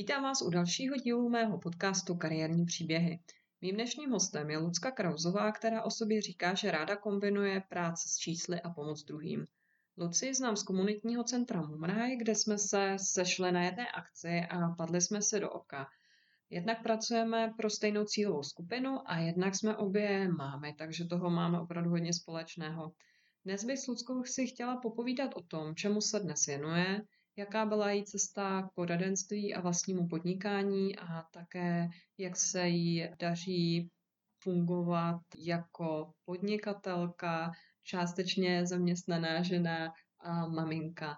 Vítám vás u dalšího dílu mého podcastu Kariérní příběhy. Mým dnešním hostem je Lucka Krauzová, která o sobě říká, že ráda kombinuje práci s čísly a pomoc druhým. Luci znám z komunitního centra Mumraj, kde jsme se sešli na jedné akci a padli jsme se do oka. Jednak pracujeme pro stejnou cílovou skupinu a jednak jsme obě mámy, takže toho máme opravdu hodně společného. Dnes bych s Luckou si chtěla popovídat o tom, čemu se dnes věnuje, jaká byla její cesta k poradenství a vlastnímu podnikání a také jak se jí daří fungovat jako podnikatelka, částečně zaměstnaná žena a maminka.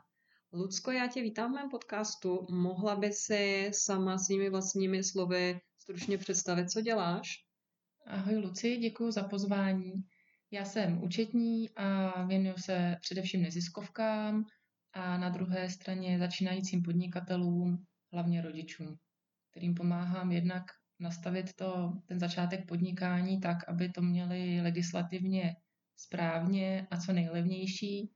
Lucko, já tě vítám v mém podcastu. Mohla by si sama svými vlastními slovy stručně představit, co děláš? Ahoj Luci, děkuji za pozvání. Já jsem účetní a věnuju se především neziskovkám, a na druhé straně začínajícím podnikatelům, hlavně rodičům, kterým pomáhám jednak nastavit to, ten začátek podnikání tak, aby to měli legislativně správně a co nejlevnější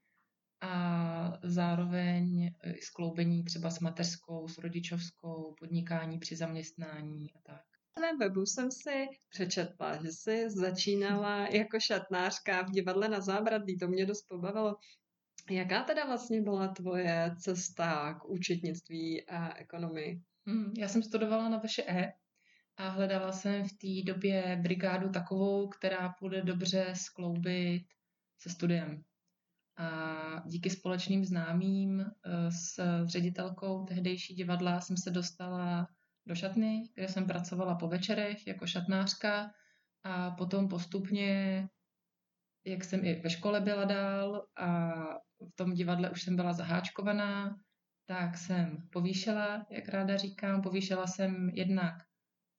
a zároveň skloubení třeba s mateřskou, s rodičovskou, podnikání při zaměstnání a tak. Na webu jsem si přečetla, že jsi začínala jako šatnářka v divadle na zábradlí. To mě dost pobavilo. Jaká teda vlastně byla tvoje cesta k účetnictví a ekonomii? Hmm, já jsem studovala na VŠE a hledala jsem v té době brigádu takovou, která půjde dobře skloubit se studiem. A díky společným známým eh, s ředitelkou tehdejší divadla jsem se dostala do šatny, kde jsem pracovala po večerech jako šatnářka a potom postupně, jak jsem i ve škole byla dál a v tom divadle už jsem byla zaháčkovaná, tak jsem povýšela, jak ráda říkám, povýšela jsem jednak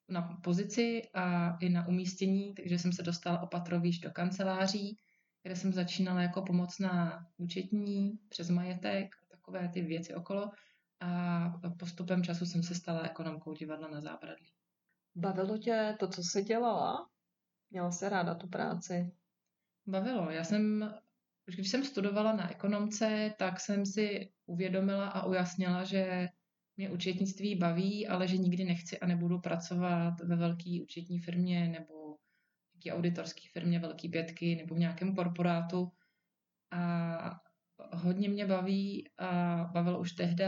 na pozici a i na umístění, takže jsem se dostala opatrovýš do kanceláří, kde jsem začínala jako pomocná účetní přes majetek a takové ty věci okolo a postupem času jsem se stala ekonomkou divadla na zábradlí. Bavilo tě to, co jsi dělala? Měla se ráda tu práci? Bavilo. Já jsem už když jsem studovala na ekonomce, tak jsem si uvědomila a ujasnila, že mě účetnictví baví, ale že nikdy nechci a nebudu pracovat ve velké účetní firmě nebo nějaké auditorské firmě velké pětky nebo v nějakém korporátu. A hodně mě baví a bavilo už tehdy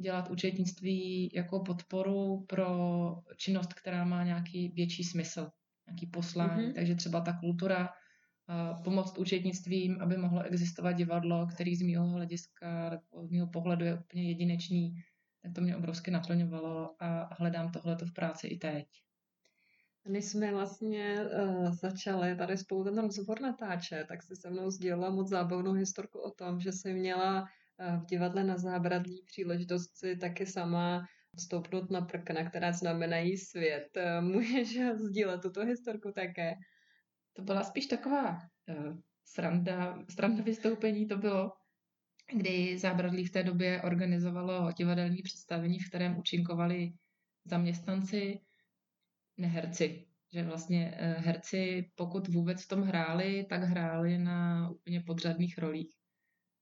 dělat účetnictví jako podporu pro činnost, která má nějaký větší smysl, nějaký poslání. Mm-hmm. Takže třeba ta kultura pomoct účetnictvím, aby mohlo existovat divadlo, který z mého hlediska, z mého pohledu je úplně jedinečný, tak to mě obrovsky naplňovalo a hledám tohleto v práci i teď. Než jsme vlastně uh, začali tady spolu ten rozhovor natáčet, tak si se mnou sdělila moc zábavnou historku o tom, že jsem měla uh, v divadle na zábradlí příležitost si taky sama stoupnout na prkna, která znamenají svět. Uh, můžeš sdílet tuto historku také? To byla spíš taková uh, sranda, sranda vystoupení to bylo, kdy Zábradlí v té době organizovalo divadelní představení, v kterém účinkovali zaměstnanci, neherci. Že vlastně uh, herci, pokud vůbec v tom hráli, tak hráli na úplně podřadných rolích.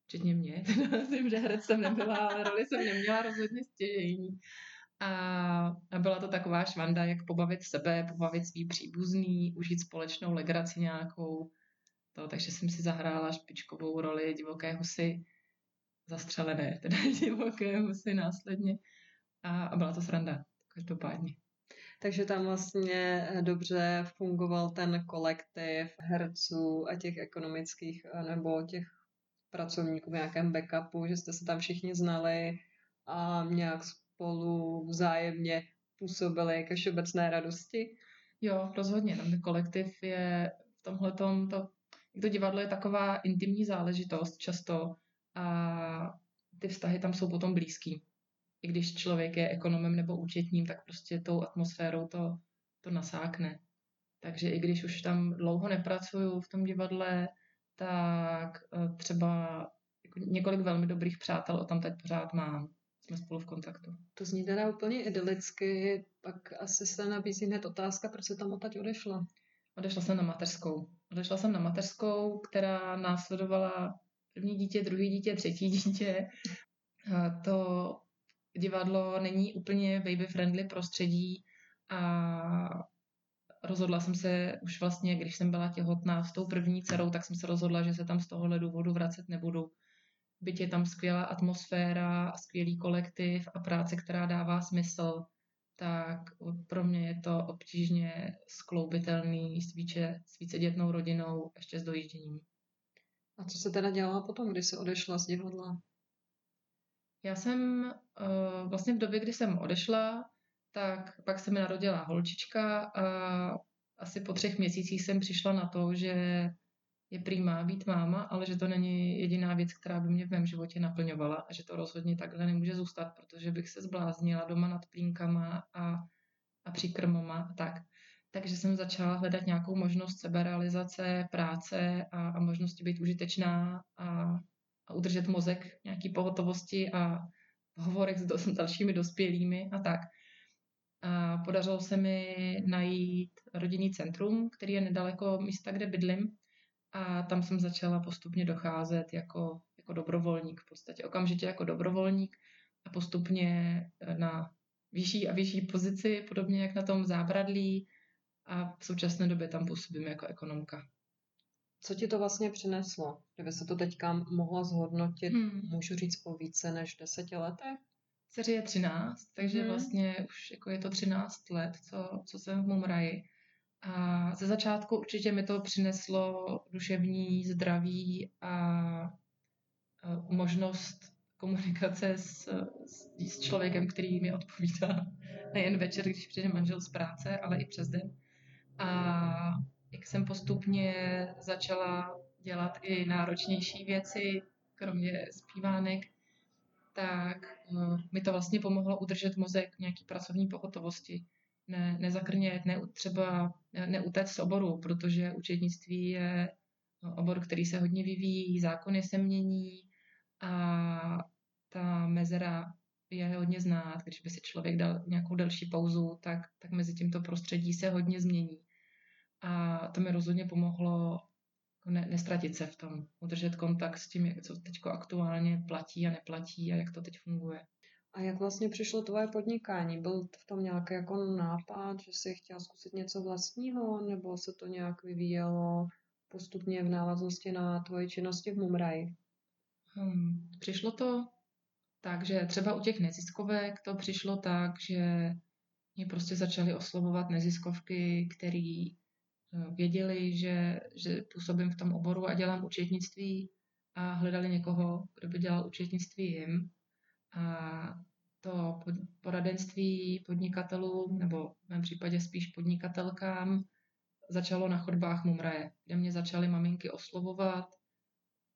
Včetně mě. Myslím, že herec jsem nebyla, ale roli jsem neměla rozhodně stěžejní. A, byla to taková švanda, jak pobavit sebe, pobavit svý příbuzný, užít společnou legraci nějakou. To, takže jsem si zahrála špičkovou roli divoké husy, zastřelené, teda divoké husy následně. A, a byla to sranda, každopádně. Takže tam vlastně dobře fungoval ten kolektiv herců a těch ekonomických nebo těch pracovníků v nějakém backupu, že jste se tam všichni znali a nějak spolu vzájemně působili ke všeobecné radosti? Jo, rozhodně. Ten kolektiv je v tomhle to, to divadlo je taková intimní záležitost často a ty vztahy tam jsou potom blízký. I když člověk je ekonomem nebo účetním, tak prostě tou atmosférou to, to nasákne. Takže i když už tam dlouho nepracuju v tom divadle, tak eh, třeba jako několik velmi dobrých přátel o tam teď pořád mám jsme spolu v kontaktu. To zní teda úplně idylicky, pak asi se nabízí hned otázka, proč se tam odtaď odešla. Odešla jsem na mateřskou. Odešla jsem na mateřskou, která následovala první dítě, druhý dítě, třetí dítě. A to divadlo není úplně baby-friendly prostředí a rozhodla jsem se už vlastně, když jsem byla těhotná s tou první dcerou, tak jsem se rozhodla, že se tam z tohohle důvodu vracet nebudu. Byť je tam skvělá atmosféra, skvělý kolektiv a práce, která dává smysl, tak pro mě je to obtížně skloubitelný s, více, s vícedětnou rodinou ještě s dojížděním. A co se teda dělala potom, když se odešla z divadla? Já jsem uh, vlastně v době, kdy jsem odešla, tak pak se mi narodila holčička a asi po třech měsících jsem přišla na to, že je prýmá být máma, ale že to není jediná věc, která by mě v mém životě naplňovala a že to rozhodně takhle nemůže zůstat, protože bych se zbláznila doma nad plínkama a, a přikrmama a tak. Takže jsem začala hledat nějakou možnost seberealizace, práce a, a možnosti být užitečná a, a udržet mozek nějaký pohotovosti a v hovorech s, do, s dalšími dospělými a tak. A podařilo se mi najít rodinný centrum, který je nedaleko místa, kde bydlím. A tam jsem začala postupně docházet jako, jako dobrovolník, v podstatě okamžitě jako dobrovolník a postupně na vyšší a vyšší pozici, podobně jak na tom zábradlí a v současné době tam působím jako ekonomka. Co ti to vlastně přineslo? Kdyby se to teďka mohla zhodnotit, hmm. můžu říct po více než deseti letech? Dceři je 13, takže hmm. vlastně už jako je to 13 let, co, co jsem v Mumraji. A ze začátku určitě mi to přineslo duševní zdraví a, možnost komunikace s, s, člověkem, který mi odpovídá nejen večer, když přijde manžel z práce, ale i přes den. A jak jsem postupně začala dělat i náročnější věci, kromě zpívánek, tak uh, mi to vlastně pomohlo udržet mozek v nějaký pracovní pohotovosti. Ne, nezakrnět, ne, třeba neutéct z oboru, protože učetnictví je obor, který se hodně vyvíjí, zákony se mění a ta mezera je hodně znát. Když by si člověk dal nějakou delší pauzu, tak, tak mezi tímto prostředí se hodně změní. A to mi rozhodně pomohlo jako ne, nestratit se v tom, udržet kontakt s tím, co teď aktuálně platí a neplatí a jak to teď funguje. A jak vlastně přišlo tvoje podnikání? Byl v tom nějaký jako nápad, že jsi chtěla zkusit něco vlastního, nebo se to nějak vyvíjelo postupně v návaznosti na tvoje činnosti v Mumrai? Hmm, přišlo to tak, že třeba u těch neziskovek to přišlo tak, že mě prostě začaly oslovovat neziskovky, které eh, věděli, že, že působím v tom oboru a dělám účetnictví a hledali někoho, kdo by dělal účetnictví jim. A to poradenství podnikatelům, nebo v mém případě spíš podnikatelkám, začalo na chodbách Mumraje, kde mě začaly maminky oslovovat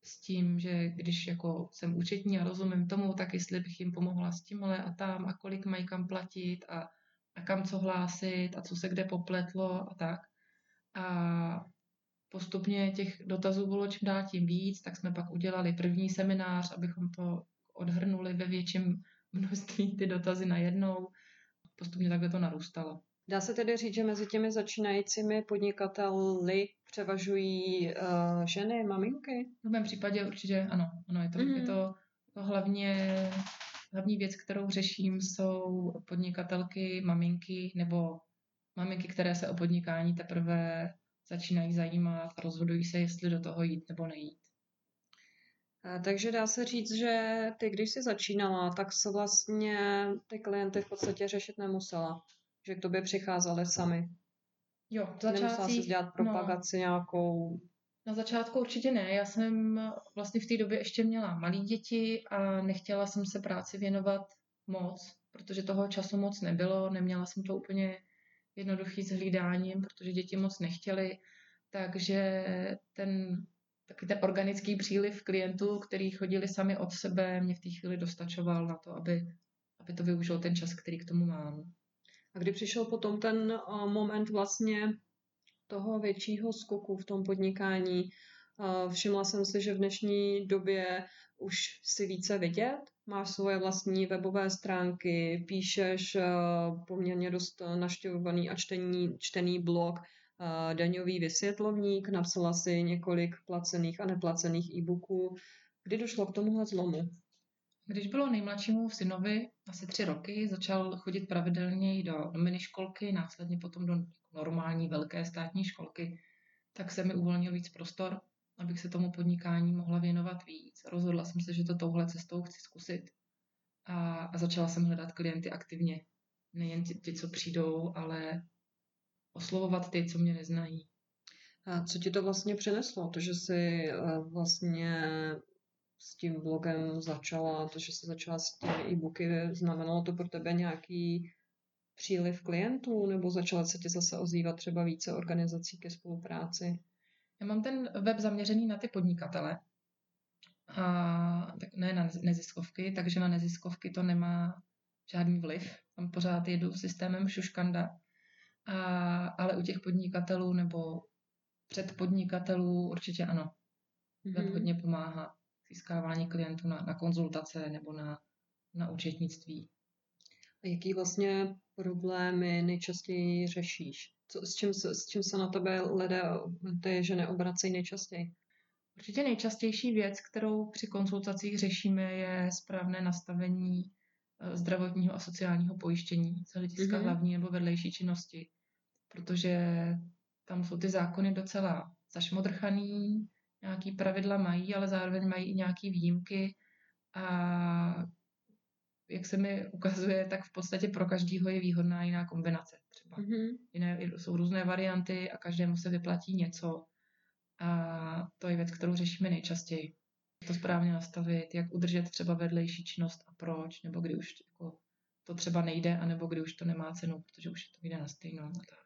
s tím, že když jako jsem účetní a rozumím tomu, tak jestli bych jim pomohla s tímhle a tam a kolik mají kam platit a, a kam co hlásit a co se kde popletlo a tak. A postupně těch dotazů bylo čím dál tím víc, tak jsme pak udělali první seminář, abychom to odhrnuli ve větším množství ty dotazy najednou. Postupně takhle to narůstalo. Dá se tedy říct, že mezi těmi začínajícími podnikateli převažují uh, ženy, maminky? V mém případě určitě ano. ano je, to, mm-hmm. je to, to hlavně hlavní věc, kterou řeším, jsou podnikatelky, maminky nebo maminky, které se o podnikání teprve začínají zajímat a rozhodují se, jestli do toho jít nebo nejít. Takže dá se říct, že ty, když jsi začínala, tak se vlastně ty klienty v podstatě řešit nemusela. Že k tobě přicházeli sami. Jo, v začátcích... Nemusela si dělat no. propagaci no, nějakou. Na začátku určitě ne. Já jsem vlastně v té době ještě měla malé děti a nechtěla jsem se práci věnovat moc, protože toho času moc nebylo. Neměla jsem to úplně jednoduchý s hlídáním, protože děti moc nechtěly. Takže ten takový ten organický příliv klientů, který chodili sami od sebe, mě v té chvíli dostačoval na to, aby, aby to využil ten čas, který k tomu mám. A kdy přišel potom ten uh, moment vlastně toho většího skoku v tom podnikání, uh, všimla jsem si, že v dnešní době už si více vidět, máš svoje vlastní webové stránky, píšeš uh, poměrně dost naštěvovaný a čtený, čtený blog, daňový vysvětlovník, napsala si několik placených a neplacených e-booků. Kdy došlo k tomuhle zlomu? Když bylo nejmladšímu synovi asi tři roky, začal chodit pravidelně do, miniškolky, následně potom do normální velké státní školky, tak se mi uvolnil víc prostor, abych se tomu podnikání mohla věnovat víc. Rozhodla jsem se, že to touhle cestou chci zkusit a, a začala jsem hledat klienty aktivně. Nejen ty, co přijdou, ale oslovovat ty, co mě neznají. A co ti to vlastně přineslo? To, že jsi eh, vlastně s tím blogem začala, to, že jsi začala s těmi e-booky, znamenalo to pro tebe nějaký příliv klientů, nebo začala se ti zase ozývat třeba více organizací ke spolupráci? Já mám ten web zaměřený na ty podnikatele, a tak ne na neziskovky, takže na neziskovky to nemá žádný vliv. Tam pořád jedu systémem šuškanda. A, ale u těch podnikatelů nebo předpodnikatelů určitě ano. Mm-hmm. Web hodně pomáhá získávání klientů na, na konzultace nebo na, na účetnictví. A jaký vlastně problémy nejčastěji řešíš? Co, s, čím se, s čím se na tebe lidé, ty ženy obracejí nejčastěji? Určitě nejčastější věc, kterou při konzultacích řešíme, je správné nastavení zdravotního a sociálního pojištění z hlediska mm-hmm. hlavní nebo vedlejší činnosti. Protože tam jsou ty zákony docela zašmodrchaný, nějaký pravidla mají, ale zároveň mají i nějaké výjimky a jak se mi ukazuje, tak v podstatě pro každého je výhodná jiná kombinace třeba. Mm-hmm. Jiné, jsou různé varianty a každému se vyplatí něco. A to je věc, kterou řešíme nejčastěji. To správně nastavit, jak udržet třeba vedlejší činnost a proč, nebo kdy už jako to třeba nejde, anebo kdy už to nemá cenu, protože už to jde na stejnou. Tak.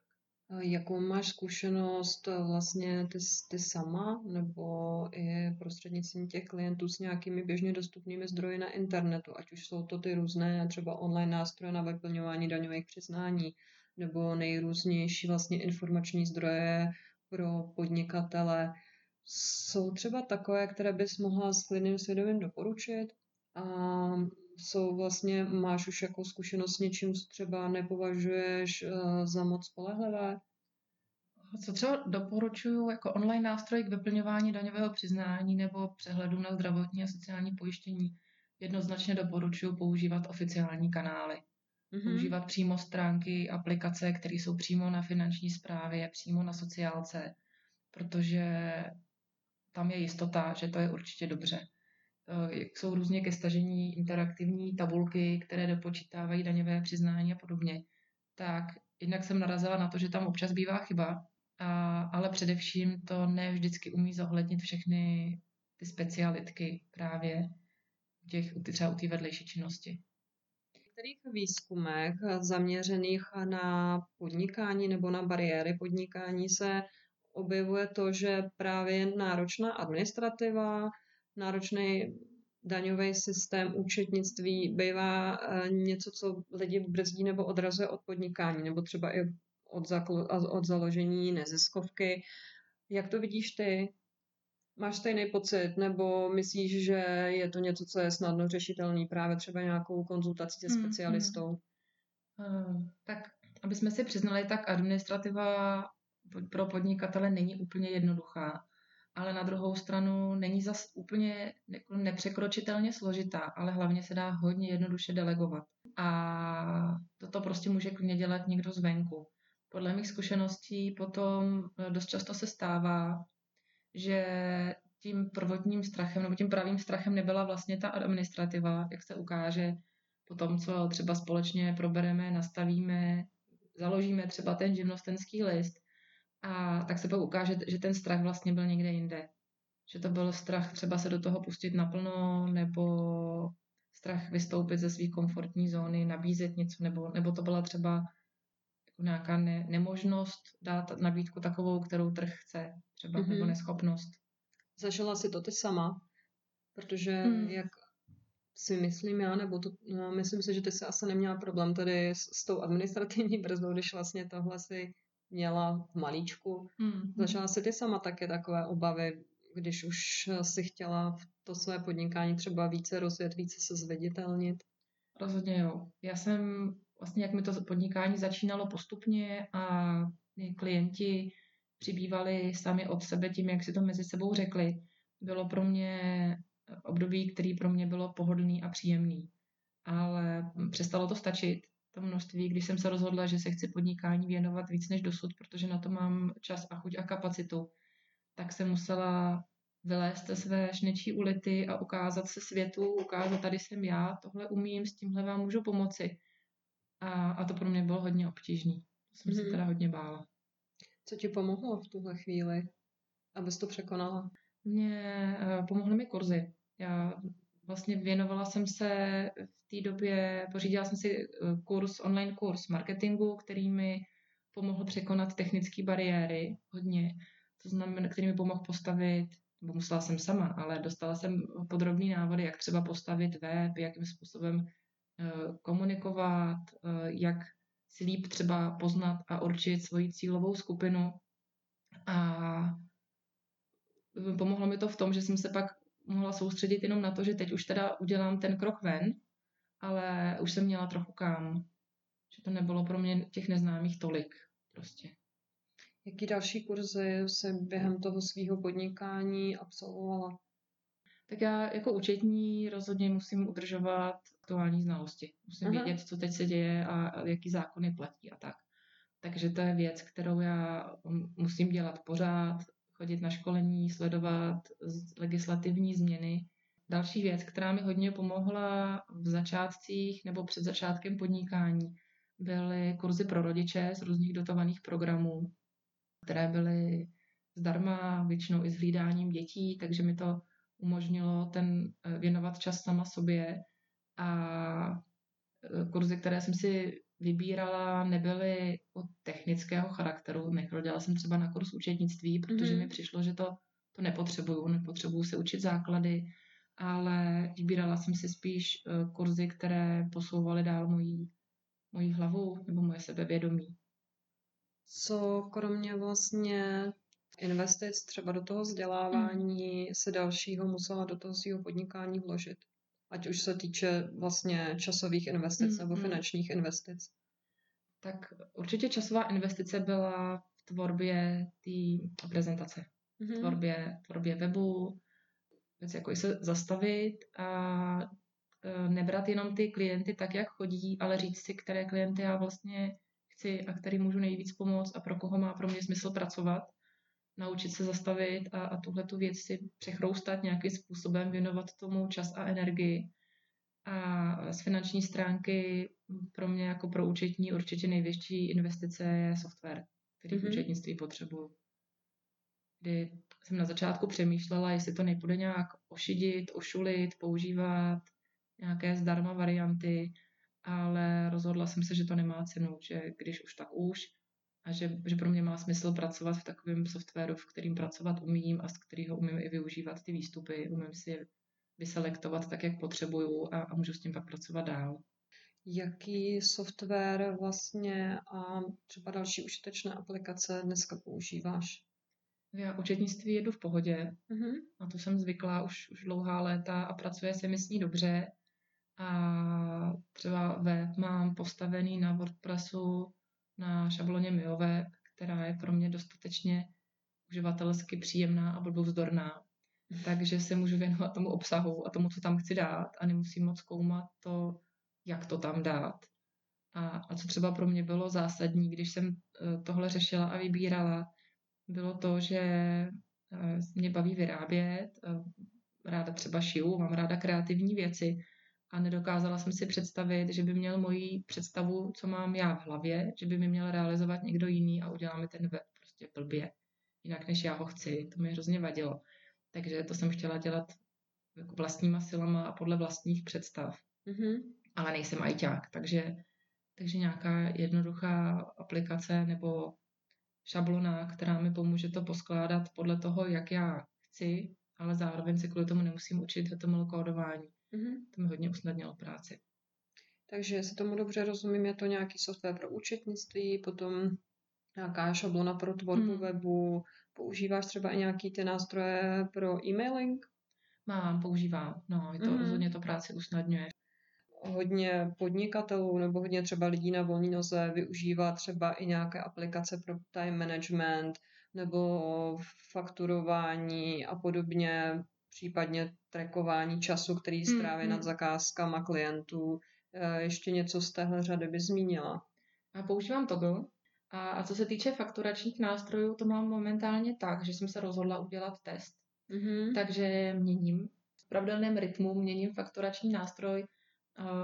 Jakou máš zkušenost eh, vlastně ty, ty sama nebo i prostřednictvím těch klientů s nějakými běžně dostupnými zdroji na internetu, ať už jsou to ty různé třeba online nástroje na vyplňování daňových přiznání nebo nejrůznější vlastně informační zdroje pro podnikatele. Jsou třeba takové, které bys mohla s klidným svědomím doporučit? A jsou vlastně, máš už jako zkušenost s něčím, co třeba nepovažuješ uh, za moc spolehlivé? Co třeba doporučuju jako online nástroj k vyplňování daňového přiznání nebo přehledu na zdravotní a sociální pojištění, jednoznačně doporučuji používat oficiální kanály. Mm-hmm. Používat přímo stránky, aplikace, které jsou přímo na finanční správě, přímo na sociálce, protože tam je jistota, že to je určitě dobře. Eh, jsou různě ke stažení interaktivní tabulky, které dopočítávají daňové přiznání a podobně. Tak jednak jsem narazila na to, že tam občas bývá chyba, a, ale především to ne vždycky umí zohlednit všechny ty specialitky právě těch, třeba u té vedlejší činnosti. V některých výzkumech zaměřených na podnikání nebo na bariéry podnikání se objevuje to, že právě náročná administrativa, náročný daňový systém, účetnictví bývá eh, něco, co lidi brzdí nebo odrazuje od podnikání, nebo třeba i od, zakl- od založení neziskovky. Jak to vidíš ty? Máš stejný pocit, nebo myslíš, že je to něco, co je snadno řešitelný právě třeba nějakou konzultací se hmm, specialistou? Hmm. Uh, tak, aby jsme si přiznali, tak administrativa pro podnikatele není úplně jednoduchá ale na druhou stranu není zas úplně jako nepřekročitelně složitá, ale hlavně se dá hodně jednoduše delegovat. A toto prostě může klidně dělat někdo zvenku. Podle mých zkušeností potom eh, dost často se stává, že tím prvotním strachem nebo tím pravým strachem nebyla vlastně ta administrativa, jak se ukáže po tom, co třeba společně probereme, nastavíme, založíme třeba ten živnostenský list, a tak se pak ukáže, že ten strach vlastně byl někde jinde. Že to byl strach třeba se do toho pustit naplno, nebo strach vystoupit ze své komfortní zóny, nabízet něco, nebo, nebo to byla třeba jako nějaká ne, nemožnost dát nabídku takovou, kterou trh chce, třeba, mm-hmm. nebo neschopnost. Zažila si to ty sama, protože hmm. jak si myslím já, nebo to, no, myslím si, že ty se asi neměla problém tady s, s tou administrativní brzdou, když vlastně tohle si měla v malíčku. Mm. Začala si ty sama také takové obavy, když už si chtěla v to své podnikání třeba více rozjet, více se zveditelnit? Rozhodně jo. Já jsem vlastně, jak mi to podnikání začínalo postupně a klienti přibývali sami od sebe tím, jak si to mezi sebou řekli, bylo pro mě období, který pro mě bylo pohodlný a příjemný. Ale přestalo to stačit, to množství, když jsem se rozhodla, že se chci podnikání věnovat víc než dosud, protože na to mám čas a chuť a kapacitu, tak jsem musela vylézt ze své šnečí ulity a ukázat se světu, ukázat, tady jsem já, tohle umím, s tímhle vám můžu pomoci. A, a to pro mě bylo hodně obtížné. To jsem mm-hmm. se mhm. teda hodně bála. Co ti pomohlo v tuhle chvíli, abys to překonala? Mně uh, pomohly mi kurzy. Já vlastně věnovala jsem se v té době, pořídila jsem si eh, kurz, online kurz marketingu, který mi pomohl překonat technické bariéry hodně. To znamená, který mi pomohl postavit nebo musela jsem sama, ale dostala jsem podrobný návody, jak třeba postavit web, jakým způsobem eh, komunikovat, eh, jak si líp třeba poznat a určit svoji cílovou skupinu. A pomohlo mi to v tom, že jsem se pak mohla soustředit jenom na to, že teď už teda udělám ten krok ven, ale už jsem měla trochu kam. Že to nebylo pro mě těch neznámých tolik prostě. Jaký další kurzy se během toho svého podnikání absolvovala? Tak já jako účetní rozhodně musím udržovat aktuální znalosti. Musím Aha. vědět, co teď se děje a jaký zákony platí a tak. Takže to je věc, kterou já musím dělat pořád, chodit na školení, sledovat legislativní změny. Další věc, která mi hodně pomohla v začátcích nebo před začátkem podnikání, byly kurzy pro rodiče z různých dotovaných programů které byly zdarma, většinou i s hlídáním dětí, takže mi to umožnilo ten eh, věnovat čas sama sobě a eh, kurzy, které jsem si vybírala, nebyly od technického charakteru. Nechodila jsem třeba na kurz učetnictví, protože mm-hmm. mi přišlo, že to, to nepotřebuju. Nepotřebuju se učit základy, ale vybírala jsem si spíš eh, kurzy, které posouvaly dál mojí, mojí hlavu nebo moje sebevědomí co kromě vlastně investic třeba do toho vzdělávání mm. se dalšího musela do toho svého podnikání vložit. Ať už se týče vlastně časových investic mm. nebo hmm. finančních investic. Tak určitě časová investice byla v tvorbě té prezentace, mm. v hmm. tvorbě, tvorbě webu, věc jako i se zastavit a e, nebrat jenom ty klienty tak, jak chodí, ale říct si, které klienty já vlastně chci a který můžu nejvíc pomoct a pro koho má pro mě smysl pracovat, naučit se zastavit a, a tuhle tu věc si přechroustat nějakým způsobem, věnovat tomu čas a energii. A z finanční stránky pro mě jako pro účetní určitě největší investice je software, který mm-hmm. v účetnictví potřebuju. Kdy jsem na začátku přemýšlela, jestli to nejbude nějak ošidit, ošulit, používat nějaké zdarma varianty, ale rozhodla jsem se, že to nemá cenu, že když už tak už a že, že pro mě má smysl pracovat v takovém softwaru, v kterým pracovat umím a z kterého umím i využívat ty výstupy, umím si vyselektovat tak, jak potřebuju a, a můžu s tím pak pracovat dál. Jaký software vlastně a třeba další užitečné aplikace dneska používáš? Já učetnictví jedu v pohodě. Mm-hmm. Na to jsem zvyklá už, už dlouhá léta a pracuje se mi s ní dobře. A třeba web mám postavený na WordPressu na šabloně MioWeb, která je pro mě dostatečně uživatelsky příjemná a blbouzdorná. Takže se můžu věnovat tomu obsahu a tomu, co tam chci dát a nemusím moc zkoumat to, jak to tam dát. A, a co třeba pro mě bylo zásadní, když jsem eh, tohle řešila a vybírala, bylo to, že eh, mě baví vyrábět, eh, ráda třeba šiju, mám ráda kreativní věci a nedokázala jsem si představit, že by měl moji představu, co mám já v hlavě, že by mi měl realizovat někdo jiný a udělá mi ten web prostě blbě, jinak než já ho chci. To mi hrozně vadilo. Takže to jsem chtěla dělat jako vlastníma silama a podle vlastních představ. Mm-hmm. Ale nejsem ajťák, takže, takže nějaká jednoduchá aplikace nebo šablona, která mi pomůže to poskládat podle toho, jak já chci, ale zároveň se kvůli tomu nemusím učit HTML kódování. Mm-hmm. To mi hodně usnadnilo práci. Takže, jestli tomu dobře rozumím, je to nějaký software pro účetnictví, potom nějaká šablona pro tvorbu mm. webu, používáš třeba i nějaký ty nástroje pro e-mailing? Mám, používám. No, je to mm. rozhodně to práci usnadňuje. Hodně podnikatelů nebo hodně třeba lidí na volné noze využívá třeba i nějaké aplikace pro time management nebo fakturování a podobně případně trackování času, který stráví mm, nad zakázkama klientů. Eh, ještě něco z téhle řady by zmínila? A používám Toggle. A, a co se týče fakturačních nástrojů, to mám momentálně tak, že jsem se rozhodla udělat test. Mm-hmm. Takže měním v pravidelném rytmu, měním fakturační nástroj,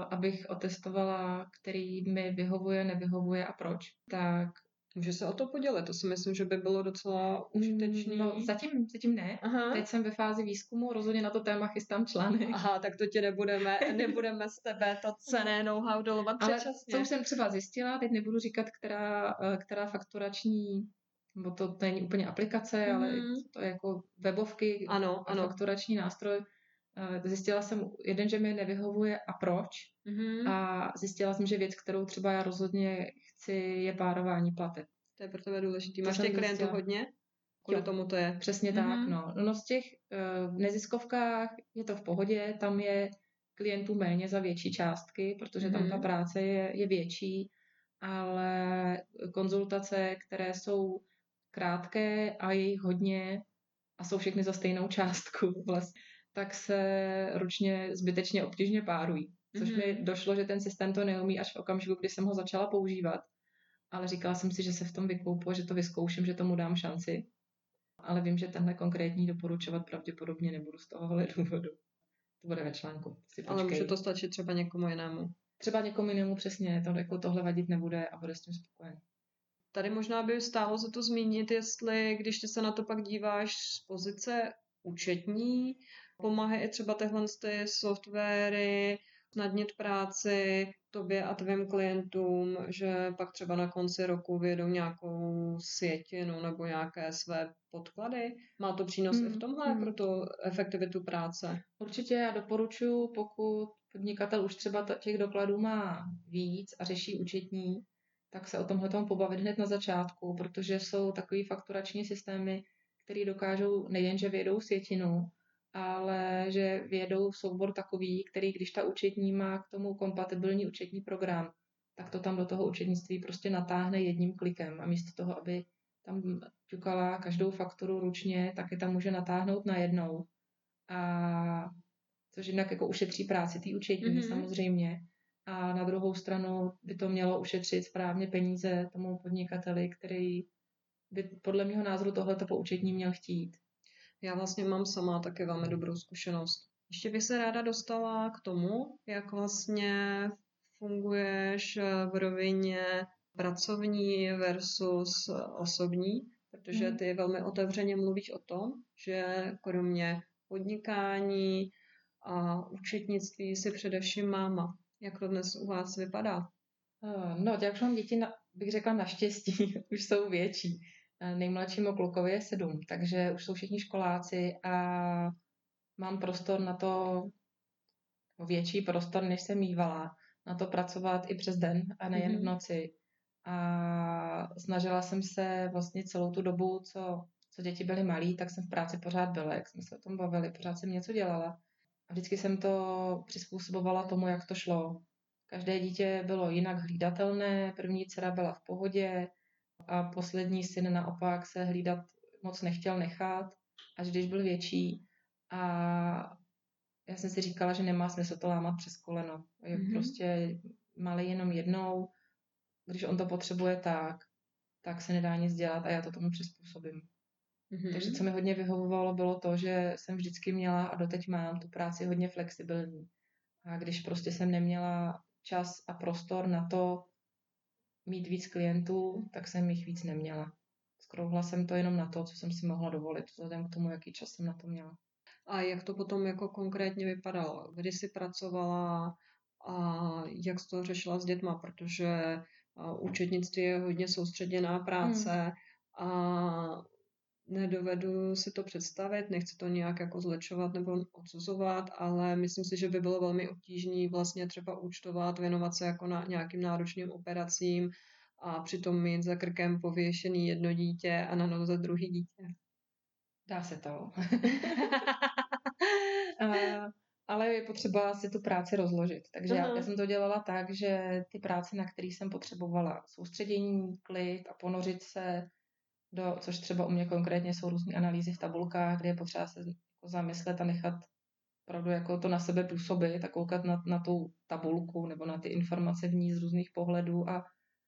abych otestovala, který mi vyhovuje, nevyhovuje a proč. Tak Může se o to podělit, to si myslím, že by bylo docela užitečné. No, zatím, zatím ne. Aha. Teď jsem ve fázi výzkumu, rozhodně na to téma chystám článek. Aha, tak to tě nebudeme, nebudeme z tebe to cené know-how dolovat Ale předčasně. co jsem třeba zjistila, teď nebudu říkat, která, eh, která fakturační nebo to, není úplně aplikace, mm. ale mhm. to je jako webovky ano, ano. fakturační nástroj. Eh, zjistila jsem jeden, že mi nevyhovuje a proč. Mm-hmm. A zjistila jsem, že věc, kterou třeba já rozhodně chci, je párování plateb. To je pro tebe důležité. Máš těch klientů hodně? Kvůli jo, tomu to je. Přesně mm-hmm. tak, no. No z těch uh, v neziskovkách je to v pohodě, tam je klientů méně za větší částky, protože mm-hmm. tam ta mhm. práce je, je větší, ale konzultace, které jsou krátké a je jich hodně a jsou všechny za stejnou částku vlastně, tak se ručně zbytečně obtížně párují. Což mm-hmm. mi došlo, že ten systém to neumí až v okamžiku, kdy jsem ho začala používat. Ale říkala jsem si, že se v tom vykoupu, že to vyzkouším, že tomu dám šanci. Ale vím, že tenhle konkrétní doporučovat pravděpodobně nebudu z tohohle důvodu. To bude ve článku. Si Ale může to stačit třeba někomu jinému. Třeba někomu jinému přesně, to jako tohle vadit nebude a bude s tím spokojen. Tady možná by stálo se to zmínit, jestli, když ty se na to pak díváš z pozice účetní, pomáhají i třeba tyhle ty softwary, snadnit práci tobě a tvým klientům, že pak třeba na konci roku vyjedou nějakou sjetinu nebo nějaké své podklady? Má to přínos hmm. i v tomhle hmm. pro tu efektivitu práce? Určitě já doporučuji, pokud podnikatel už třeba těch dokladů má víc a řeší účetní, tak se o tomhle tomu pobavit hned na začátku, protože jsou takový fakturační systémy, které dokážou nejenže vědou sjetinu, ale že vědou soubor takový, který když ta účetní má k tomu kompatibilní účetní program, tak to tam do toho účetnictví prostě natáhne jedním klikem a místo toho, aby tam ťukala každou fakturu ručně, tak je tam může natáhnout najednou. A což jinak jako ušetří práci té účetní mm-hmm. samozřejmě. A na druhou stranu by to mělo ušetřit správně peníze tomu podnikateli, který by podle mého názoru tohleto po účetní měl chtít. Já vlastně mám sama taky velmi dobrou zkušenost. Ještě bych se ráda dostala k tomu, jak vlastně funguješ v rovině pracovní versus osobní, protože mhm. ty velmi otevřeně mluvíš o tom, že kromě podnikání a účetnictví si především máma. Jak to dnes u vás vypadá? Eh, no, jak už mám děti, na, bych řekla naštěstí, už jsou větší. Eh, nejmladšímu klukovi je sedm, takže už jsou všichni školáci a mám prostor na to, větší prostor, než jsem mývala, na to pracovat i přes den a nejen mm-hmm. v mhm. noci. A snažila jsem se vlastně celou tu dobu, co, co děti byly malí, tak jsem v práci pořád byla, jak jsme se o tom bavili, pořád jsem něco dělala. A vždycky jsem to přizpůsobovala tomu, jak to šlo. Každé dítě bylo jinak hlídatelné, první dcera byla v pohodě, a poslední syn naopak se hlídat moc nechtěl nechat, až když byl větší. A já jsem si říkala, že nemá smysl to lámat přes koleno. Je mm-hmm. prostě malý jenom jednou, když on to potřebuje tak, tak se nedá nic dělat a já to tomu přizpůsobím. Mm-hmm. Takže co mi hodně vyhovovalo, bylo to, že jsem vždycky měla a doteď mám tu práci hodně flexibilní. A když prostě jsem neměla čas a prostor na to mít víc klientů, tak jsem jich víc neměla. Skrouhla jsem to jenom na to, co jsem si mohla dovolit, vzhledem k tomu, jaký čas jsem na to měla. A jak to potom jako konkrétně vypadalo? Kdy jsi pracovala a jak jsi to řešila s dětma? Protože účetnictví je hodně soustředěná práce hmm. a nedovedu si to představit, nechci to nějak jako zlečovat nebo odsuzovat, ale myslím si, že by bylo velmi obtížné vlastně třeba účtovat, věnovat se jako na nějakým náročným operacím a přitom mít za krkem pověšený jedno dítě a na noze druhý dítě. Dá se to. ale je potřeba si tu práci rozložit. Takže já, já jsem to dělala tak, že ty práce, na které jsem potřebovala soustředění, klid a ponořit se do, což třeba u mě konkrétně jsou různé analýzy v tabulkách, kde je potřeba se zamyslet a nechat opravdu jako to na sebe působit a koukat na, na tu tabulku nebo na ty informace v ní z různých pohledů a,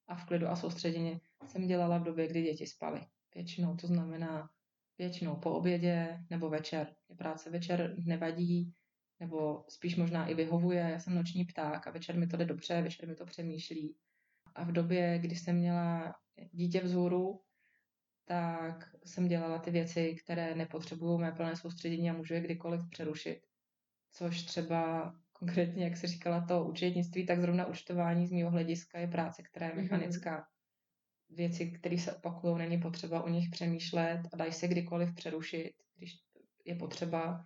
a v klidu a soustředěně jsem dělala v době, kdy děti spaly. Většinou to znamená většinou po obědě nebo večer. Mě práce večer nevadí, nebo spíš možná i vyhovuje. Já jsem noční pták a večer mi to jde dobře, večer mi to přemýšlí. A v době, kdy jsem měla dítě vzhůru, tak jsem dělala ty věci, které nepotřebují mé plné soustředění a můžu je kdykoliv přerušit. Což třeba konkrétně, jak se říkala, to účetnictví, tak zrovna účtování z mého hlediska je práce, která je mhm. mechanická. Mm-hmm. Věci, které se opakují, není potřeba o nich přemýšlet a dají se kdykoliv přerušit, když je potřeba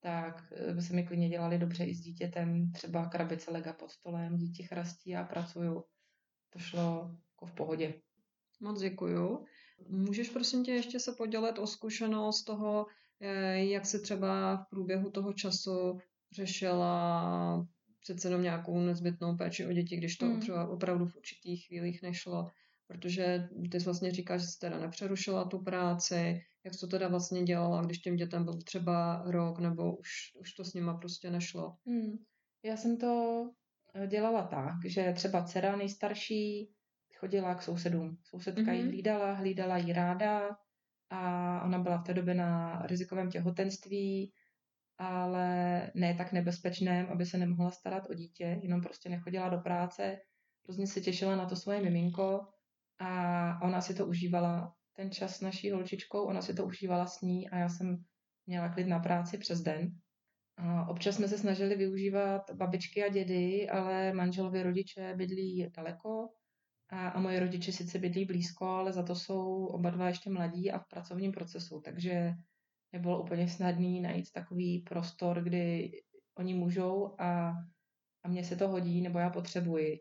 tak eh, by se mi klidně dělali dobře i s dítětem, třeba krabice lega pod stolem, dítě chrastí a pracuju. To šlo jako v pohodě. Moc děkuju. Můžeš prosím tě ještě se podělit o zkušenost toho, eh, jak se třeba v průběhu toho času řešila přece jenom nějakou nezbytnou péči o děti, když to hmm. třeba opravdu v určitých chvílích nešlo, protože ty vlastně říkáš, že jsi teda nepřerušila tu práci, jak jsi to teda vlastně dělala, když těm dětem byl třeba rok, nebo už, už to s nima prostě nešlo? Hmm. Já jsem to eh, dělala tak, že třeba dcera nejstarší chodila k sousedům. Sousedka mm-hmm. ji hlídala, hlídala ji ráda a ona byla v té době na rizikovém těhotenství, ale ne tak nebezpečném, aby se nemohla starat o dítě, jenom prostě nechodila do práce, hrozně se těšila na to svoje miminko a ona si to užívala ten čas s naší holčičkou, ona si to užívala s ní a já jsem měla klid na práci přes den. A občas jsme se snažili využívat babičky a dědy, ale manželovi rodiče bydlí daleko a, a moje rodiče sice bydlí blízko, ale za to jsou oba dva ještě mladí a v pracovním procesu, takže nebylo úplně snadný najít takový prostor, kdy oni můžou a, a mně se to hodí, nebo já potřebuji.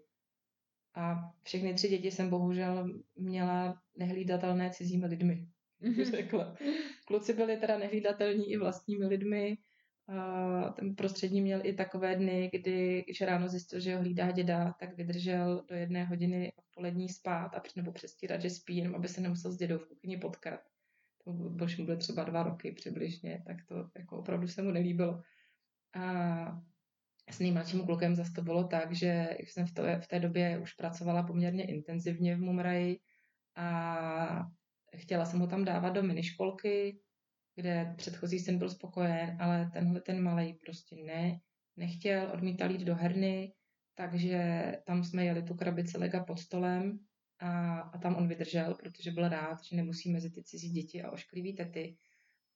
A všechny tři děti jsem bohužel měla nehlídatelné cizími lidmi, řekla. Kluci byli teda nehlídatelní i vlastními lidmi. A ten prostřední měl i takové dny, kdy, když ráno zjistil, že ho hlídá děda, tak vydržel do jedné hodiny odpolední spát a nebo přestírat, že spí, jenom aby se nemusel s dědou v kuchyni potkat. To byl, mu bylo třeba dva roky přibližně, tak to jako opravdu se mu nelíbilo. A s nejmladším klukem zase to bylo tak, že jsem v, to, v té době už pracovala poměrně intenzivně v Mumraji a chtěla jsem ho tam dávat do miniškolky, kde předchozí syn byl spokojen, ale tenhle ten malý prostě ne, nechtěl, odmítal jít do herny, takže tam jsme jeli tu krabici lega pod stolem a, a tam on vydržel, protože byl rád, že nemusí mezi ty cizí děti a ošklivý tety.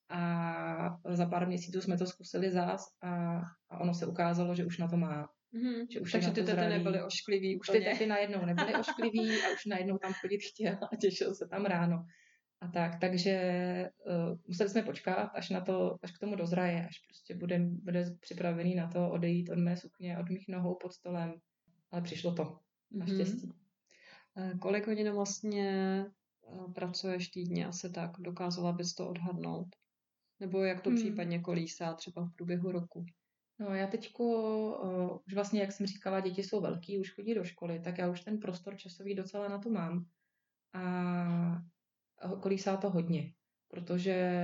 A za pár měsíců jsme to zkusili zás a, a ono se ukázalo, že už na to má. Mm-hmm. Že už Takže ty tety nebyly ošklivý Už ty tety najednou nebyly ošklivý a už najednou tam chodit chtěl a těšil se tam ráno. A tak, takže uh, museli jsme počkat, až na to, až k tomu dozraje, až prostě bude, bude připravený na to odejít od mé sukně, od mých nohou pod stolem. Ale přišlo to, naštěstí. Mm-hmm. Kolik hodin vlastně uh, pracuješ týdně? Asi tak, dokázala bys to odhadnout? Nebo jak to hmm. případně kolísá třeba v průběhu roku? No já teďko, uh, už vlastně, jak jsem říkala, děti jsou velký, už chodí do školy, tak já už ten prostor časový docela na to mám. A kolísá to hodně, protože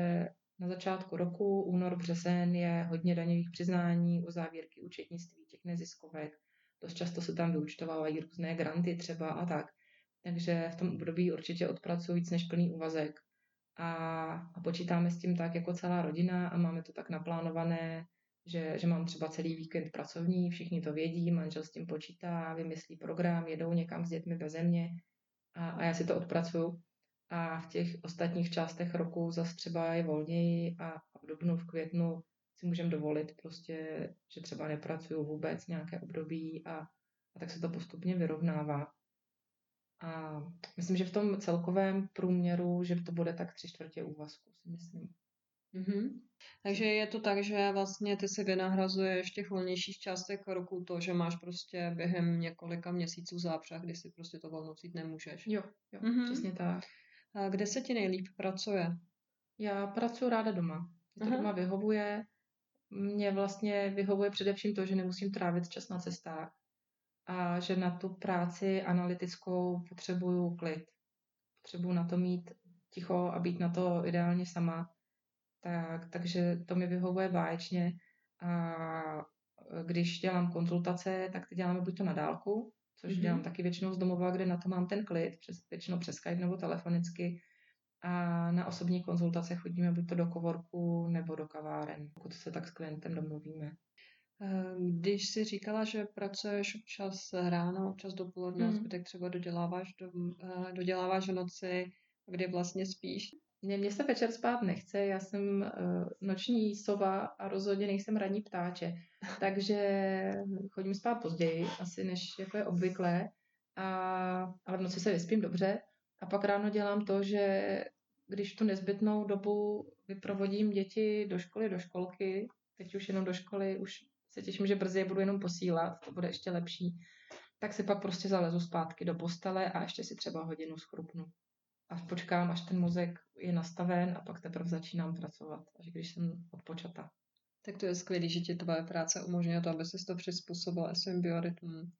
na začátku roku, únor, březen, je hodně daňových přiznání, závěrky účetnictví, těch neziskovek. Dost často se tam vyučtovávají různé granty třeba a tak. Takže v tom období určitě odpracuji víc než plný úvazek. A, a počítáme s tím tak jako celá rodina a máme to tak naplánované, že, že mám třeba celý víkend pracovní, všichni to vědí, manžel s tím počítá, vymyslí program, jedou někam s dětmi bez mě a, a já si to odpracuju. A v těch ostatních částech roku zase třeba je volněji a v dubnu, v květnu si můžeme dovolit prostě, že třeba nepracuju vůbec nějaké období a, a tak se to postupně vyrovnává. A myslím, že v tom celkovém průměru, že to bude tak tři čtvrtě úvazku, si myslím. Mm-hmm. Takže je to tak, že vlastně ty si vynahrazuješ v těch volnějších částech roku to, že máš prostě během několika měsíců zápřah, kdy si prostě to volno cít nemůžeš. Jo, jo, mm-hmm. přesně tak. Kde se ti nejlíp pracuje? Já pracuji ráda doma. Mě to doma vyhovuje. Mně vlastně vyhovuje především to, že nemusím trávit čas na cestách a že na tu práci analytickou potřebuju klid. Potřebuju na to mít ticho a být na to ideálně sama. tak, takže to mi vyhovuje báječně. A když dělám konzultace, tak ty děláme buď to na dálku, což mm-hmm. dělám taky většinou z domova, kde na to mám ten klid, přes, většinou přes Skype nebo telefonicky. A na osobní konzultace chodíme buď to do kovorku nebo do kaváren, pokud se tak s klientem domluvíme. Ehm, když jsi říkala, že pracuješ občas ráno, občas dopoledne, mm. zbytek třeba doděláváš, do, eh, doděláváš v noci, kdy vlastně spíš, mě, mě se večer spát nechce, já jsem uh, noční sova a rozhodně nejsem ranní ptáče, takže chodím spát později, asi než jako je obvyklé, a, ale v noci se vyspím dobře. A pak ráno dělám to, že když tu nezbytnou dobu vyprovodím děti do školy, do školky, teď už jenom do školy, už se těším, že brzy je budu jenom posílat, to bude ještě lepší, tak si pak prostě zalezu zpátky do postele a ještě si třeba hodinu schrupnu až počkám, až ten mozek je nastaven a pak teprve začínám pracovat, až když jsem odpočata. Tak to je skvělé, že ti tvoje práce umožňuje to, aby si to přizpůsobila svým biorytmům.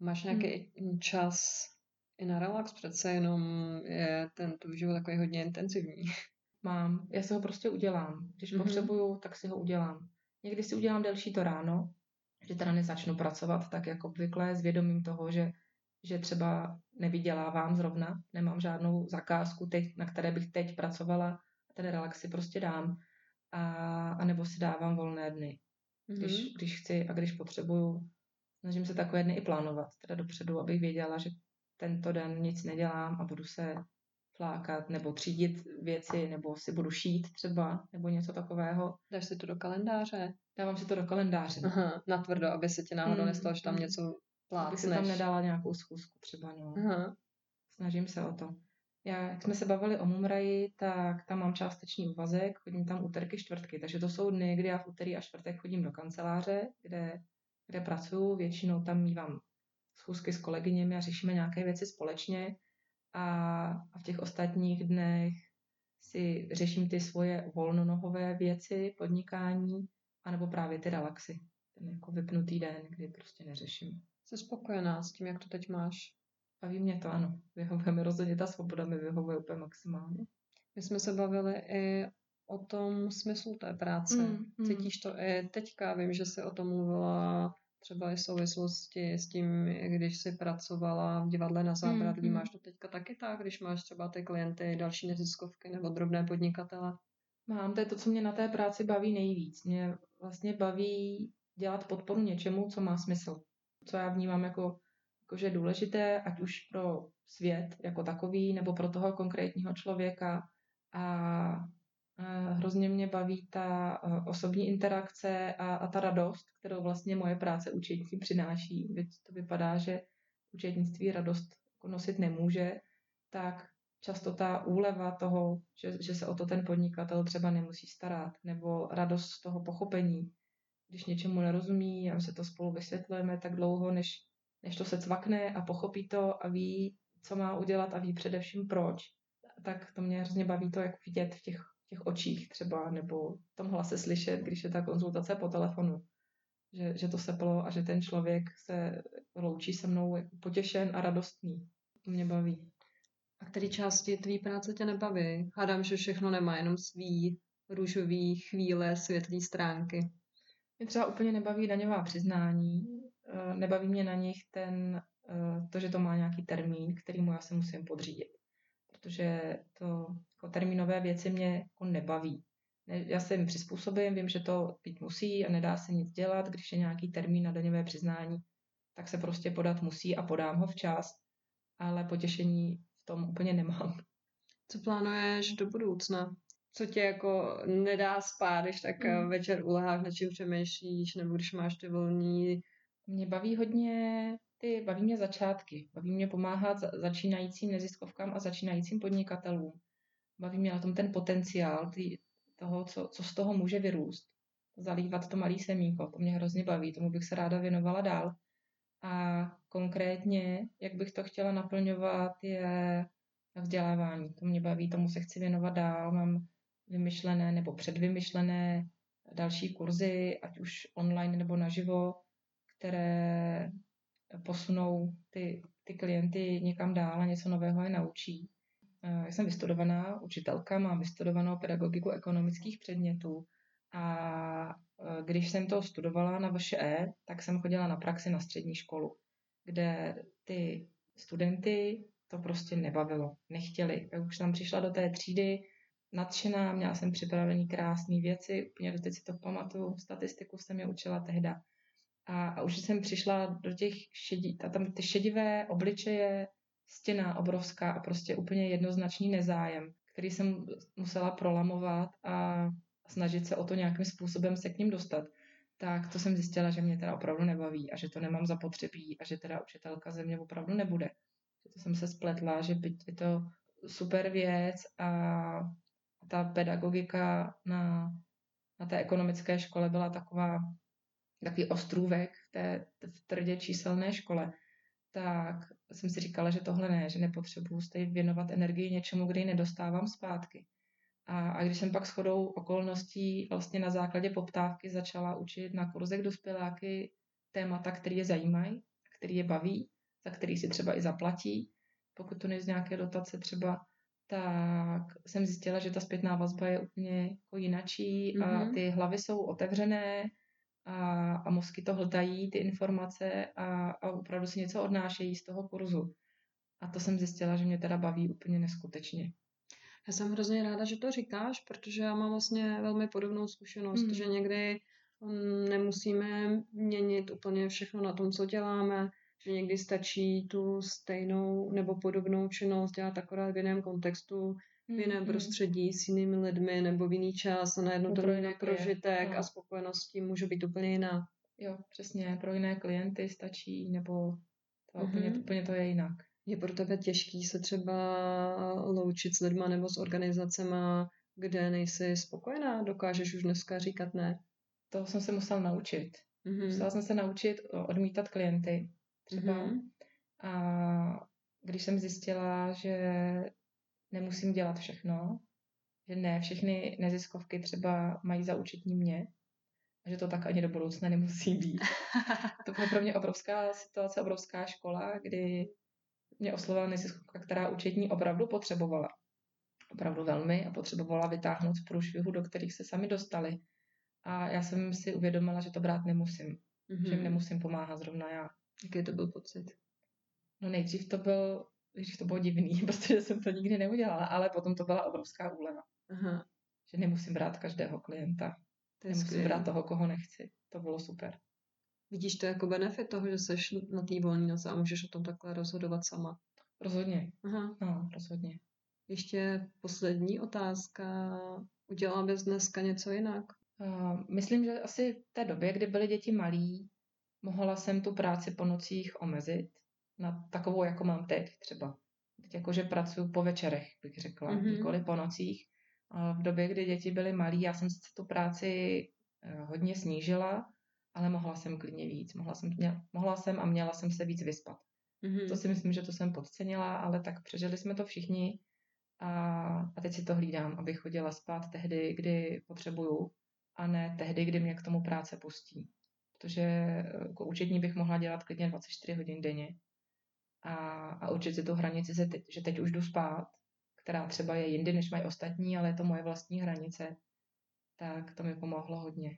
Máš nějaký hmm. čas i na relax, přece jenom je ten tvůj život takový hodně intenzivní. Mám, já si ho prostě udělám. Když mm-hmm. potřebuju, tak si ho udělám. Někdy si udělám delší to ráno, že teda nezačnu pracovat tak jako obvykle s vědomím toho, že že třeba nevydělávám zrovna, nemám žádnou zakázku, teď, na které bych teď pracovala, a ten relax si prostě dám. A, a nebo si dávám volné dny. Když, mm-hmm. když chci a když potřebuju, snažím se takové dny i plánovat, teda dopředu, abych věděla, že tento den nic nedělám a budu se flákat nebo třídit věci, nebo si budu šít třeba, nebo něco takového. Dáš si to do kalendáře? Dávám si to do kalendáře. Aha, natvrdo, aby se ti náhodou mm, nestalo, že tam něco Abych si tam nedala nějakou schůzku třeba, no. Aha. Snažím se o to. Já, jak jsme se bavili o Mumraji, tak tam mám částečný úvazek, chodím tam úterky, čtvrtky, takže to jsou dny, kdy já v úterý a čtvrtek chodím do kanceláře, kde, kde pracuju, většinou tam mývám schůzky s kolegyněmi a řešíme nějaké věci společně a, a v těch ostatních dnech si řeším ty svoje volnonohové věci, podnikání, anebo právě ty relaxy. Ten jako vypnutý den, kdy prostě neřeším. Jsi spokojená s tím, jak to teď máš? Baví mě to, ano. Vyhovuje mi rozhodně, ta svoboda mi vyhovuje úplně maximálně. My jsme se bavili i o tom smyslu té práce. Mm, mm. Cítíš to i teďka? Vím, že jsi o tom mluvila třeba i v souvislosti s tím, když jsi pracovala v divadle na zábradlí. Mm, máš to teďka taky tak, když máš třeba ty klienty, další neziskovky nebo drobné podnikatele? Mám, to je to, co mě na té práci baví nejvíc. Mě vlastně baví dělat podporu něčemu, co má smysl co já vnímám jako, jako že důležité, ať už pro svět jako takový, nebo pro toho konkrétního člověka. A hrozně mě baví ta osobní interakce a, a ta radost, kterou vlastně moje práce účetnictví přináší. Věc to vypadá, že účetnictví radost jako nosit nemůže, tak často ta úleva toho, že, že se o to ten podnikatel třeba nemusí starat, nebo radost z toho pochopení, když něčemu nerozumí a se to spolu vysvětlujeme tak dlouho, než, než to se cvakne a pochopí to a ví, co má udělat a ví především proč, tak to mě hrozně baví to, jak vidět v těch, v těch očích třeba, nebo v tom hlase slyšet, když je ta konzultace po telefonu. Že, že to seplo a že ten člověk se loučí se mnou potěšen a radostný. To mě baví. A které části tvý práce tě nebaví? Hádám, že všechno nemá jenom svý růžový chvíle, světlý stránky. Mě třeba úplně nebaví daňová přiznání, eh, nebaví mě na nich ten, eh, to, že to má nějaký termín, kterýmu já se musím podřídit. Protože to jako termínové věci mě jako nebaví. Já se jim přizpůsobím, vím, že to být musí a nedá se nic dělat. Když je nějaký termín na daňové přiznání, tak se prostě podat musí a podám ho včas, ale potěšení v tom úplně nemám. Co plánuješ do budoucna? Co tě jako nedá spát, když tak mm. večer uleháš, na čím přemýšlíš, nebo když máš ty volný. Mě baví hodně ty, baví mě začátky, baví mě pomáhat začínajícím neziskovkám a začínajícím podnikatelům. Baví mě na tom ten potenciál ty, toho, co, co z toho může vyrůst. Zalívat to malý semínko, to mě hrozně baví, tomu bych se ráda věnovala dál. A konkrétně, jak bych to chtěla naplňovat, je vzdělávání. To mě baví, tomu se chci věnovat dál. Mám vymyšlené nebo předvymyšlené další kurzy, ať už online nebo naživo, které posunou ty, ty klienty někam dál a něco nového je naučí. já jsem vystudovaná učitelka, mám vystudovanou pedagogiku ekonomických předmětů a když jsem to studovala na VŠE, tak jsem chodila na praxi na střední školu, kde ty studenty to prostě nebavilo, nechtěli. Já už tam přišla do té třídy nadšená, měla jsem připravený krásné věci, úplně teď si to pamatuju, statistiku jsem je učila tehda. A, a už jsem přišla do těch šedí, a tam ty šedivé obličeje, stěna obrovská a prostě úplně jednoznačný nezájem, který jsem musela prolamovat a snažit se o to nějakým způsobem se k ním dostat, tak to jsem zjistila, že mě teda opravdu nebaví a že to nemám zapotřebí a že teda učitelka ze mě opravdu nebude. Že to jsem se spletla, že byť je to super věc a ta pedagogika na, na té ekonomické škole byla taková, takový ostrůvek v té v tvrdě číselné škole, tak jsem si říkala, že tohle ne, že nepotřebuju stejně věnovat energii něčemu, kde ji nedostávám zpátky. A, a když jsem pak shodou okolností vlastně na základě poptávky začala učit na kurzech dospěláky témata, které je zajímají, které je baví, za který si třeba i zaplatí, pokud to nejde z nějaké dotace třeba, tak jsem zjistila, že ta zpětná vazba je úplně jako jinačí mm-hmm. a mhm. ty hlavy jsou otevřené a, a mozky to hltají, ty informace a, a opravdu si něco odnášejí z toho kurzu. A to jsem zjistila, že mě teda baví úplně neskutečně. Já jsem hrozně ráda, že to říkáš, protože já mám vlastně velmi podobnou zkušenost, mm. že někdy mm, nemusíme měnit úplně všechno na tom, co děláme, že někdy stačí tu stejnou nebo podobnou činnost dělat akorát v jiném kontextu, v jiném mm-hmm. prostředí, s jinými lidmi nebo v jiný čas a najednou ten prožitek no. a spokojenost tím může být úplně jiná. Jo, přesně, pro jiné klienty stačí, nebo to mm-hmm. úplně, úplně to je jinak. Je pro tebe těžký se třeba loučit s lidma nebo s organizacema, kde nejsi spokojená? Dokážeš už dneska říkat ne? To jsem se musela naučit. Mm-hmm. Musela jsem se naučit odmítat klienty, třeba. Mm-hmm. A když jsem zjistila, že nemusím dělat všechno, že ne všechny neziskovky třeba mají za účetní mě, a že to tak ani do budoucna nemusí být. to byla pro mě obrovská situace, obrovská škola, kdy mě oslovila neziskovka, která účetní opravdu potřebovala. Opravdu velmi a potřebovala vytáhnout z průšvihu, do kterých se sami dostali. A já jsem si uvědomila, že to brát nemusím. Mm-hmm. Že jim mhm. nemusím pomáhat zrovna já. Jaký to byl pocit? No nejdřív to byl, nejdřív to bylo divný, protože jsem to nikdy neudělala, ale potom to byla obrovská úleva. Aha. Že nemusím brát každého klienta. To nemusím skvělý. brát toho, koho nechci. To bylo super. Vidíš to jako benefit toho, že jsi na té volné noze a můžeš o tom takhle rozhodovat sama? Rozhodně. Aha. No, rozhodně. Ještě poslední otázka. Udělala bys dneska něco jinak? Uh, myslím, že asi v té době, kdy byly děti malí, mohla jsem tu práci po nocích omezit na takovou, jako mám teď třeba. Teď jakože pracuji po večerech, bych řekla, mm-hmm. nikoli po nocích. V době, kdy děti byly malí, já jsem tu práci eh, hodně snížila, ale mohla jsem klidně víc. Mohla jsem, měla, mohla jsem a měla jsem se víc vyspat. Mm-hmm. To si myslím, že to jsem podcenila, ale tak přežili jsme to všichni a, a teď si to hlídám, abych chodila spát tehdy, kdy potřebuju a ne tehdy, kdy mě k tomu práce pustí protože eh, jako účetní bych mohla dělat klidně 24 hodin denně a, a určit si tu hranici, že teď, že teď už jdu spát, která třeba je jindy, než mají ostatní, ale je to moje vlastní hranice, tak to mi pomohlo hodně.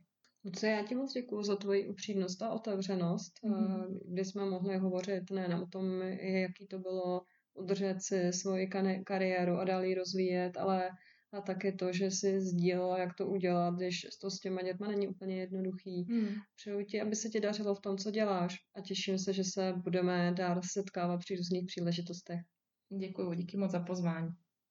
Co já ti moc děkuji za tvoji upřímnost a otevřenost, mm-hmm. kdy jsme mohli hovořit nejen o tom, jaký to bylo udržet si svoji kariéru a dál ji rozvíjet, ale a také to, že si sdílela, jak to udělat, když to s těma dětma není úplně jednoduchý. Hmm. Přeju ti, aby se ti dařilo v tom, co děláš a těším se, že se budeme dál setkávat při různých příležitostech. Děkuji, díky moc za pozvání.